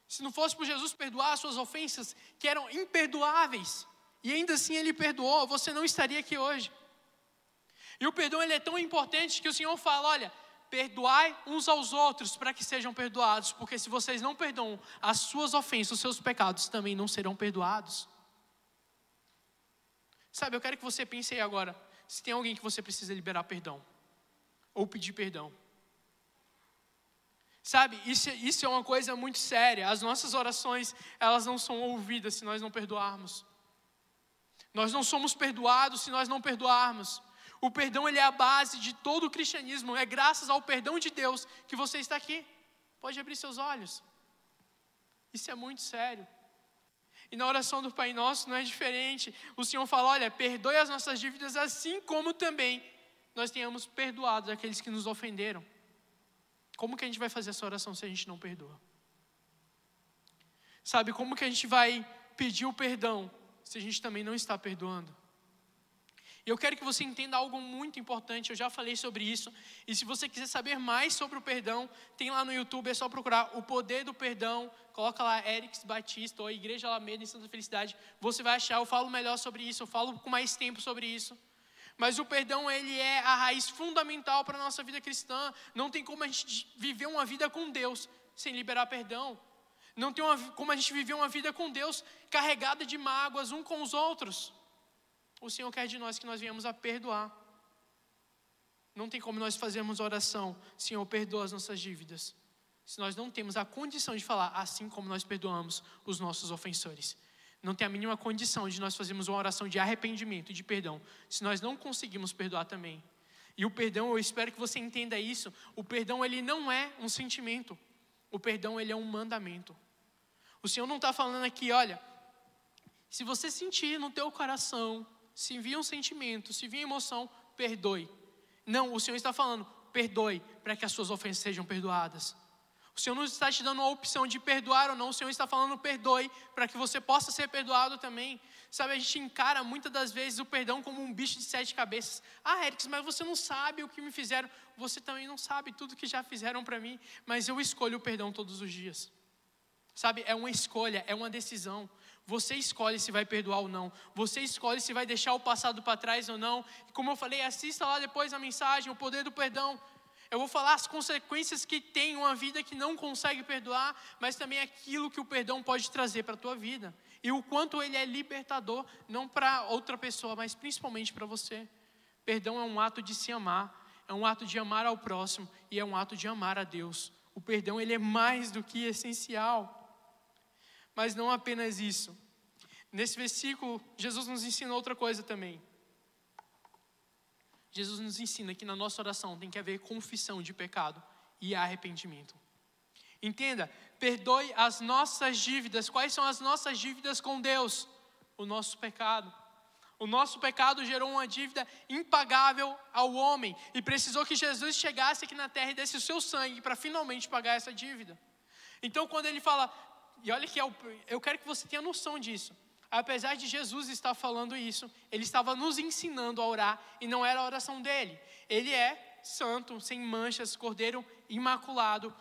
A: Se não fosse por Jesus perdoar as suas ofensas, que eram imperdoáveis, e ainda assim ele perdoou, você não estaria aqui hoje. E o perdão ele é tão importante que o Senhor fala: olha, perdoai uns aos outros para que sejam perdoados, porque se vocês não perdoam as suas ofensas, os seus pecados também não serão perdoados. Sabe, eu quero que você pense aí agora, se tem alguém que você precisa liberar perdão, ou pedir perdão. Sabe, isso, isso é uma coisa muito séria. As nossas orações, elas não são ouvidas se nós não perdoarmos. Nós não somos perdoados se nós não perdoarmos. O perdão ele é a base de todo o cristianismo. É graças ao perdão de Deus que você está aqui. Pode abrir seus olhos. Isso é muito sério. E na oração do Pai Nosso não é diferente. O Senhor fala: olha, perdoe as nossas dívidas, assim como também nós tenhamos perdoado aqueles que nos ofenderam. Como que a gente vai fazer essa oração se a gente não perdoa? Sabe, como que a gente vai pedir o perdão se a gente também não está perdoando? E eu quero que você entenda algo muito importante, eu já falei sobre isso. E se você quiser saber mais sobre o perdão, tem lá no YouTube, é só procurar o poder do perdão. Coloca lá Erics Batista ou Igreja Alameda em Santa Felicidade. Você vai achar, eu falo melhor sobre isso, eu falo com mais tempo sobre isso. Mas o perdão, ele é a raiz fundamental para a nossa vida cristã. Não tem como a gente viver uma vida com Deus sem liberar perdão. Não tem uma, como a gente viver uma vida com Deus carregada de mágoas um com os outros o Senhor quer de nós que nós venhamos a perdoar. Não tem como nós fazermos oração, Senhor, perdoa as nossas dívidas, se nós não temos a condição de falar assim como nós perdoamos os nossos ofensores. Não tem a mínima condição de nós fazermos uma oração de arrependimento e de perdão, se nós não conseguimos perdoar também. E o perdão, eu espero que você entenda isso, o perdão ele não é um sentimento, o perdão ele é um mandamento. O Senhor não está falando aqui, olha, se você sentir no teu coração se vir um sentimento, se vir emoção, perdoe. Não, o Senhor está falando, perdoe, para que as suas ofensas sejam perdoadas. O Senhor não está te dando a opção de perdoar ou não, o Senhor está falando perdoe, para que você possa ser perdoado também. Sabe, a gente encara muitas das vezes o perdão como um bicho de sete cabeças. Ah, Eric, mas você não sabe o que me fizeram. Você também não sabe tudo que já fizeram para mim, mas eu escolho o perdão todos os dias. Sabe, é uma escolha, é uma decisão. Você escolhe se vai perdoar ou não. Você escolhe se vai deixar o passado para trás ou não. Como eu falei, assista lá depois a mensagem, o poder do perdão. Eu vou falar as consequências que tem uma vida que não consegue perdoar, mas também aquilo que o perdão pode trazer para a tua vida. E o quanto ele é libertador, não para outra pessoa, mas principalmente para você. Perdão é um ato de se amar, é um ato de amar ao próximo e é um ato de amar a Deus. O perdão ele é mais do que essencial. Mas não apenas isso. Nesse versículo, Jesus nos ensina outra coisa também. Jesus nos ensina que na nossa oração tem que haver confissão de pecado e arrependimento. Entenda, perdoe as nossas dívidas. Quais são as nossas dívidas com Deus? O nosso pecado. O nosso pecado gerou uma dívida impagável ao homem e precisou que Jesus chegasse aqui na terra e desse o seu sangue para finalmente pagar essa dívida. Então, quando ele fala, e olha que eu, é eu quero que você tenha noção disso. Apesar de Jesus estar falando isso, ele estava nos ensinando a orar e não era a oração dele. Ele é santo, sem manchas, cordeiro imaculado.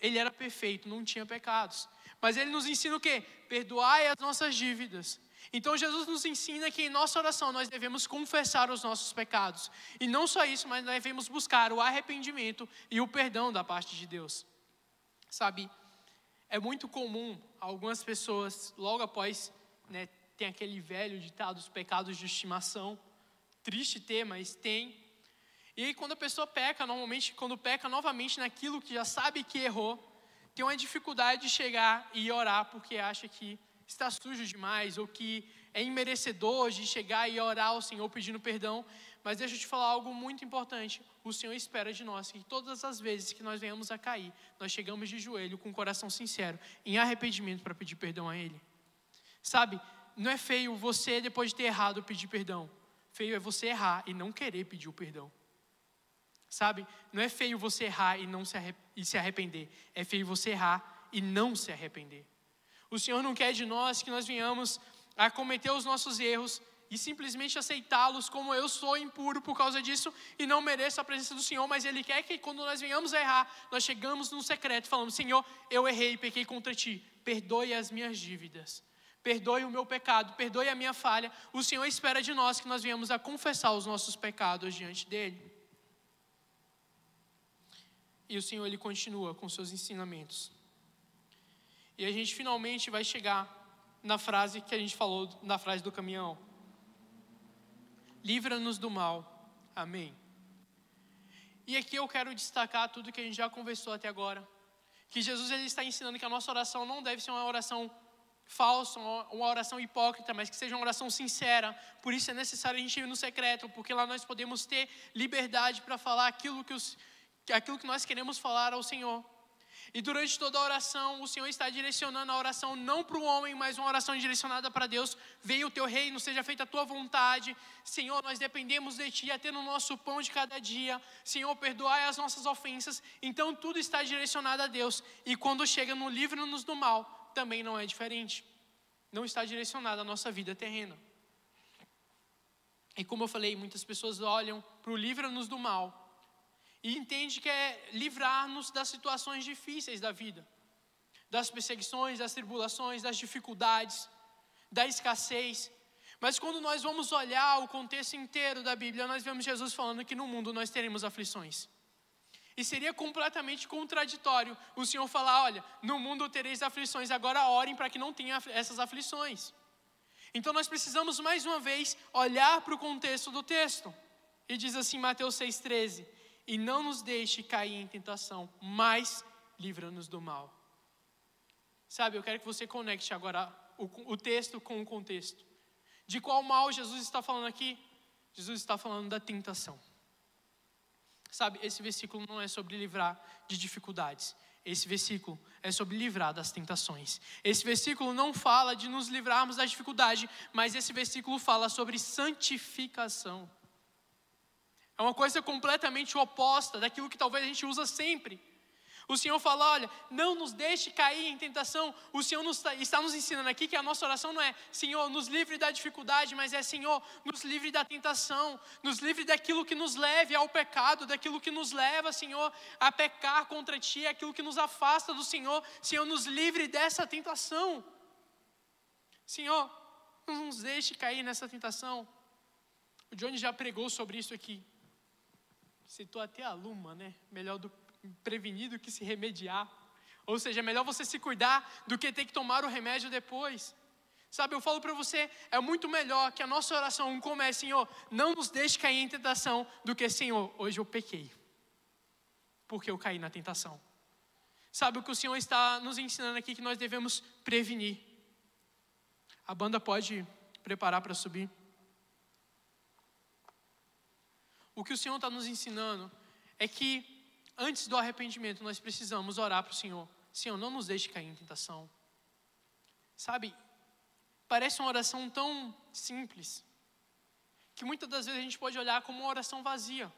A: Ele era perfeito, não tinha pecados. Mas ele nos ensina o quê? Perdoai as nossas dívidas. Então Jesus nos ensina que em nossa oração nós devemos confessar os nossos pecados. E não só isso, mas devemos buscar o arrependimento e o perdão da parte de Deus. Sabe? É muito comum algumas pessoas, logo após, né, tem aquele velho ditado, os pecados de estimação. Triste ter, mas tem. E aí, quando a pessoa peca, normalmente, quando peca novamente naquilo que já sabe que errou, tem uma dificuldade de chegar e orar porque acha que está sujo demais ou que é imerecedor de chegar e orar ao Senhor pedindo perdão. Mas deixa eu te falar algo muito importante. O Senhor espera de nós que todas as vezes que nós venhamos a cair, nós chegamos de joelho com o coração sincero, em arrependimento para pedir perdão a Ele. Sabe, não é feio você, depois de ter errado, pedir perdão. Feio é você errar e não querer pedir o perdão. Sabe, não é feio você errar e não se, e se arrepender. É feio você errar e não se arrepender. O Senhor não quer de nós que nós venhamos a cometer os nossos erros e simplesmente aceitá-los como eu sou impuro por causa disso e não mereço a presença do Senhor, mas Ele quer que quando nós venhamos a errar, nós chegamos no secreto falamos: Senhor, eu errei, pequei contra Ti, perdoe as minhas dívidas, perdoe o meu pecado, perdoe a minha falha. O Senhor espera de nós que nós venhamos a confessar os nossos pecados diante dEle. E o Senhor, Ele continua com seus ensinamentos. E a gente finalmente vai chegar na frase que a gente falou, na frase do caminhão livra-nos do mal. Amém. E aqui eu quero destacar tudo que a gente já conversou até agora. Que Jesus ele está ensinando que a nossa oração não deve ser uma oração falsa, uma oração hipócrita, mas que seja uma oração sincera. Por isso é necessário a gente ir no secreto, porque lá nós podemos ter liberdade para falar aquilo que, os, aquilo que nós queremos falar ao Senhor. E durante toda a oração, o Senhor está direcionando a oração não para o homem, mas uma oração direcionada para Deus. Veio o teu reino, seja feita a tua vontade. Senhor, nós dependemos de ti, até no nosso pão de cada dia. Senhor, perdoai as nossas ofensas. Então tudo está direcionado a Deus. E quando chega no livro-nos do mal, também não é diferente. Não está direcionado à nossa vida terrena. E como eu falei, muitas pessoas olham para o livra-nos do mal e entende que é livrar-nos das situações difíceis da vida, das perseguições, das tribulações, das dificuldades, da escassez. Mas quando nós vamos olhar o contexto inteiro da Bíblia, nós vemos Jesus falando que no mundo nós teremos aflições. E seria completamente contraditório o Senhor falar: olha, no mundo tereis aflições, agora orem para que não tenha essas aflições. Então nós precisamos mais uma vez olhar para o contexto do texto. E diz assim, Mateus 6,13: e não nos deixe cair em tentação, mas livra-nos do mal. Sabe, eu quero que você conecte agora o, o texto com o contexto. De qual mal Jesus está falando aqui? Jesus está falando da tentação. Sabe, esse versículo não é sobre livrar de dificuldades. Esse versículo é sobre livrar das tentações. Esse versículo não fala de nos livrarmos da dificuldade, mas esse versículo fala sobre santificação. É uma coisa completamente oposta daquilo que talvez a gente usa sempre. O Senhor fala: olha, não nos deixe cair em tentação. O Senhor nos, tá, está nos ensinando aqui que a nossa oração não é Senhor, nos livre da dificuldade, mas é Senhor, nos livre da tentação, nos livre daquilo que nos leve ao pecado, daquilo que nos leva, Senhor, a pecar contra Ti, aquilo que nos afasta do Senhor. Senhor, nos livre dessa tentação. Senhor, não nos deixe cair nessa tentação. O Johnny já pregou sobre isso aqui. Citou até a Luma, né? Melhor do, prevenir do que se remediar. Ou seja, é melhor você se cuidar do que ter que tomar o remédio depois. Sabe, eu falo para você, é muito melhor que a nossa oração comece, Senhor, não nos deixe cair em tentação, do que, Senhor, hoje eu pequei, porque eu caí na tentação. Sabe o que o Senhor está nos ensinando aqui que nós devemos prevenir? A banda pode preparar para subir. O que o Senhor está nos ensinando é que antes do arrependimento nós precisamos orar para o Senhor. Senhor, não nos deixe cair em tentação. Sabe, parece uma oração tão simples, que muitas das vezes a gente pode olhar como uma oração vazia.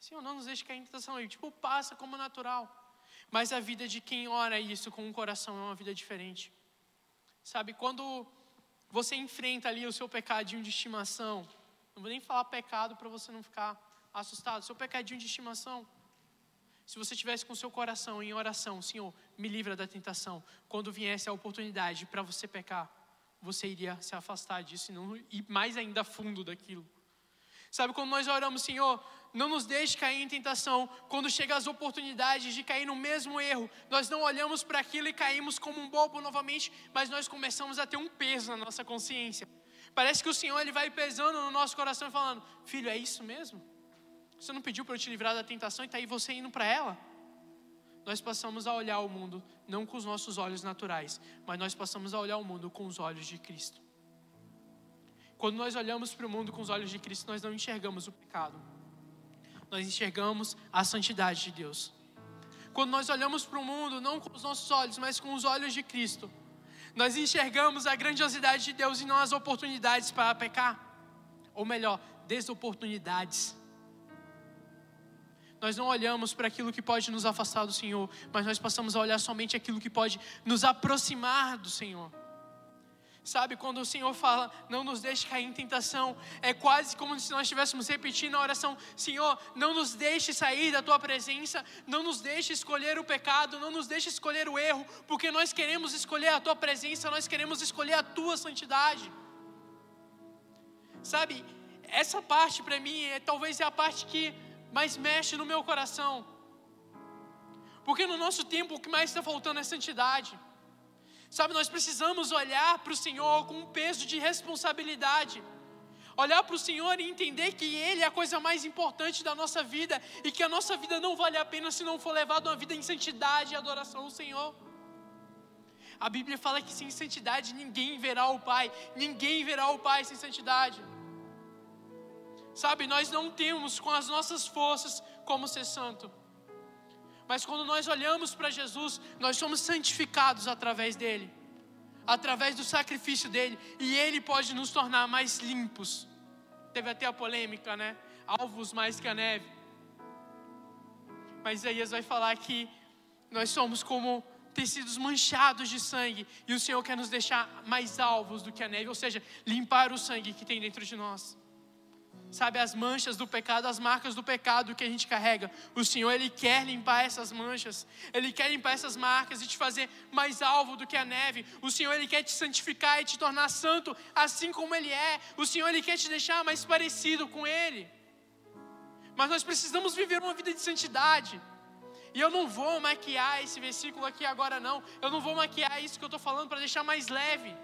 A: Senhor, não nos deixe cair em tentação. E, tipo, passa como natural. Mas a vida de quem ora isso com o coração é uma vida diferente. Sabe, quando você enfrenta ali o seu pecadinho de estimação, não vou nem falar pecado para você não ficar assustado. Seu pecadinho de estimação. Se você tivesse com seu coração em oração, Senhor, me livra da tentação. Quando viesse a oportunidade para você pecar, você iria se afastar disso e não ir mais ainda fundo daquilo. Sabe quando nós oramos, Senhor, não nos deixe cair em tentação. Quando chegam as oportunidades de cair no mesmo erro, nós não olhamos para aquilo e caímos como um bobo novamente, mas nós começamos a ter um peso na nossa consciência. Parece que o Senhor ele vai pesando no nosso coração e falando: Filho, é isso mesmo? Você não pediu para eu te livrar da tentação e está aí você indo para ela? Nós passamos a olhar o mundo não com os nossos olhos naturais, mas nós passamos a olhar o mundo com os olhos de Cristo. Quando nós olhamos para o mundo com os olhos de Cristo, nós não enxergamos o pecado, nós enxergamos a santidade de Deus. Quando nós olhamos para o mundo não com os nossos olhos, mas com os olhos de Cristo, nós enxergamos a grandiosidade de Deus e não as oportunidades para pecar, ou melhor, desoportunidades. Nós não olhamos para aquilo que pode nos afastar do Senhor, mas nós passamos a olhar somente aquilo que pode nos aproximar do Senhor. Sabe, quando o Senhor fala, não nos deixe cair em tentação, é quase como se nós estivéssemos repetindo a oração: Senhor, não nos deixe sair da tua presença, não nos deixe escolher o pecado, não nos deixe escolher o erro, porque nós queremos escolher a tua presença, nós queremos escolher a tua santidade. Sabe, essa parte para mim é talvez é a parte que mais mexe no meu coração, porque no nosso tempo o que mais está faltando é santidade. Sabe, nós precisamos olhar para o Senhor com um peso de responsabilidade. Olhar para o Senhor e entender que Ele é a coisa mais importante da nossa vida e que a nossa vida não vale a pena se não for levada uma vida em santidade e adoração ao Senhor. A Bíblia fala que sem santidade ninguém verá o Pai, ninguém verá o Pai sem santidade. Sabe, nós não temos com as nossas forças como ser santo. Mas quando nós olhamos para Jesus, nós somos santificados através dele, através do sacrifício dele, e ele pode nos tornar mais limpos. Teve até a polêmica, né? Alvos mais que a neve. Mas Isaías vai falar que nós somos como tecidos manchados de sangue, e o Senhor quer nos deixar mais alvos do que a neve, ou seja, limpar o sangue que tem dentro de nós sabe, as manchas do pecado, as marcas do pecado que a gente carrega. O Senhor, Ele quer limpar essas manchas, Ele quer limpar essas marcas e te fazer mais alvo do que a neve. O Senhor, Ele quer te santificar e te tornar santo, assim como Ele é. O Senhor, Ele quer te deixar mais parecido com Ele. Mas nós precisamos viver uma vida de santidade. E eu não vou maquiar esse versículo aqui agora, não. Eu não vou maquiar isso que eu estou falando para deixar mais leve.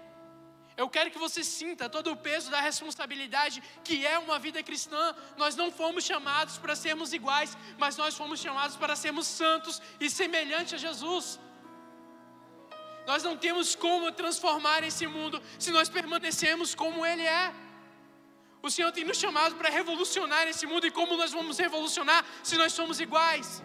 A: Eu quero que você sinta todo o peso da responsabilidade que é uma vida cristã. Nós não fomos chamados para sermos iguais, mas nós fomos chamados para sermos santos e semelhantes a Jesus. Nós não temos como transformar esse mundo se nós permanecemos como ele é. O Senhor tem nos chamado para revolucionar esse mundo e como nós vamos revolucionar se nós somos iguais?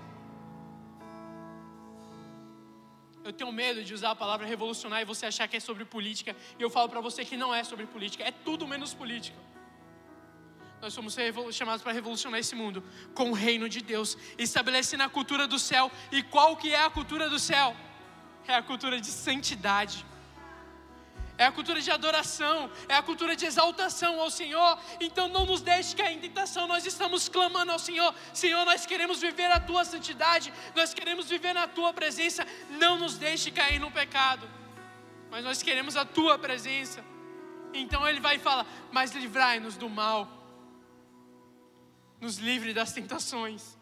A: Eu tenho medo de usar a palavra revolucionar e você achar que é sobre política. E eu falo para você que não é sobre política, é tudo menos política. Nós somos chamados para revolucionar esse mundo com o reino de Deus, estabelecendo a cultura do céu. E qual que é a cultura do céu? É a cultura de santidade é a cultura de adoração, é a cultura de exaltação ao Senhor. Então não nos deixe cair em tentação, nós estamos clamando ao Senhor. Senhor, nós queremos viver a tua santidade, nós queremos viver na tua presença. Não nos deixe cair no pecado, mas nós queremos a tua presença. Então ele vai e fala: Mas livrai-nos do mal, nos livre das tentações,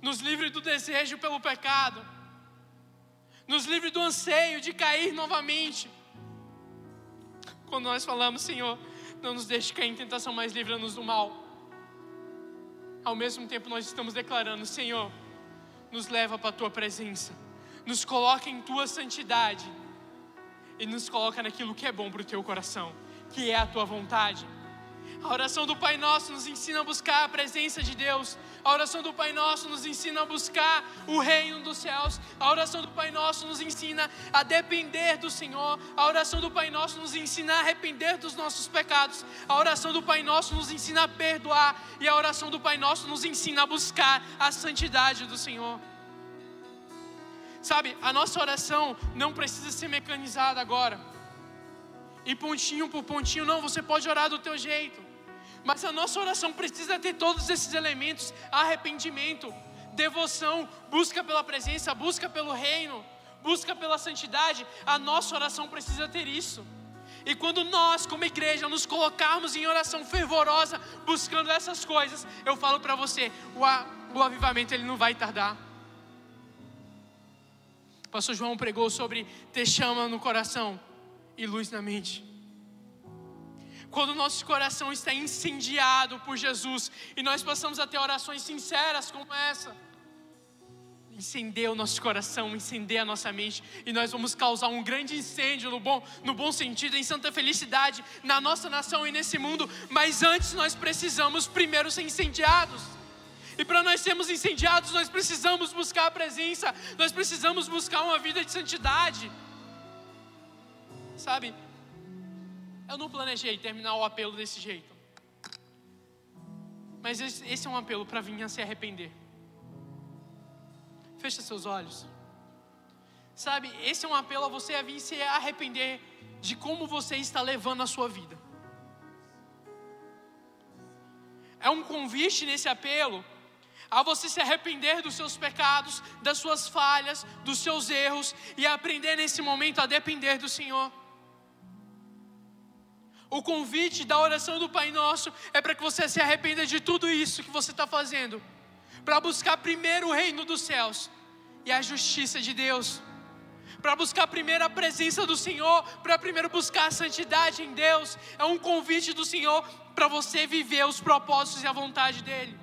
A: nos livre do desejo pelo pecado, nos livre do anseio de cair novamente quando nós falamos, Senhor, não nos deixe cair em tentação, mas livra-nos do mal. Ao mesmo tempo, nós estamos declarando, Senhor, nos leva para a tua presença, nos coloca em tua santidade e nos coloca naquilo que é bom para o teu coração, que é a tua vontade. A oração do Pai Nosso nos ensina a buscar a presença de Deus. A oração do Pai Nosso nos ensina a buscar o reino dos céus. A oração do Pai Nosso nos ensina a depender do Senhor. A oração do Pai Nosso nos ensina a arrepender dos nossos pecados. A oração do Pai Nosso nos ensina a perdoar. E a oração do Pai Nosso nos ensina a buscar a santidade do Senhor. Sabe, a nossa oração não precisa ser mecanizada agora. E pontinho por pontinho, não, você pode orar do teu jeito. Mas a nossa oração precisa ter todos esses elementos: arrependimento, devoção, busca pela presença, busca pelo reino, busca pela santidade. A nossa oração precisa ter isso. E quando nós, como igreja, nos colocarmos em oração fervorosa, buscando essas coisas, eu falo para você, o, o avivamento ele não vai tardar. O pastor João pregou sobre ter chama no coração e luz na mente quando o nosso coração está incendiado por Jesus e nós passamos a ter orações sinceras como essa, incender o nosso coração, incender a nossa mente, e nós vamos causar um grande incêndio no bom, no bom sentido, em santa felicidade, na nossa nação e nesse mundo, mas antes nós precisamos primeiro ser incendiados. E para nós sermos incendiados, nós precisamos buscar a presença, nós precisamos buscar uma vida de santidade. Sabe, eu não planejei terminar o apelo desse jeito. Mas esse é um apelo para vir a se arrepender. Fecha seus olhos. Sabe, esse é um apelo a você a vir se arrepender de como você está levando a sua vida. É um convite nesse apelo a você se arrepender dos seus pecados, das suas falhas, dos seus erros e aprender nesse momento a depender do Senhor. O convite da oração do Pai Nosso é para que você se arrependa de tudo isso que você está fazendo, para buscar primeiro o reino dos céus e a justiça de Deus, para buscar primeiro a presença do Senhor, para primeiro buscar a santidade em Deus. É um convite do Senhor para você viver os propósitos e a vontade dEle.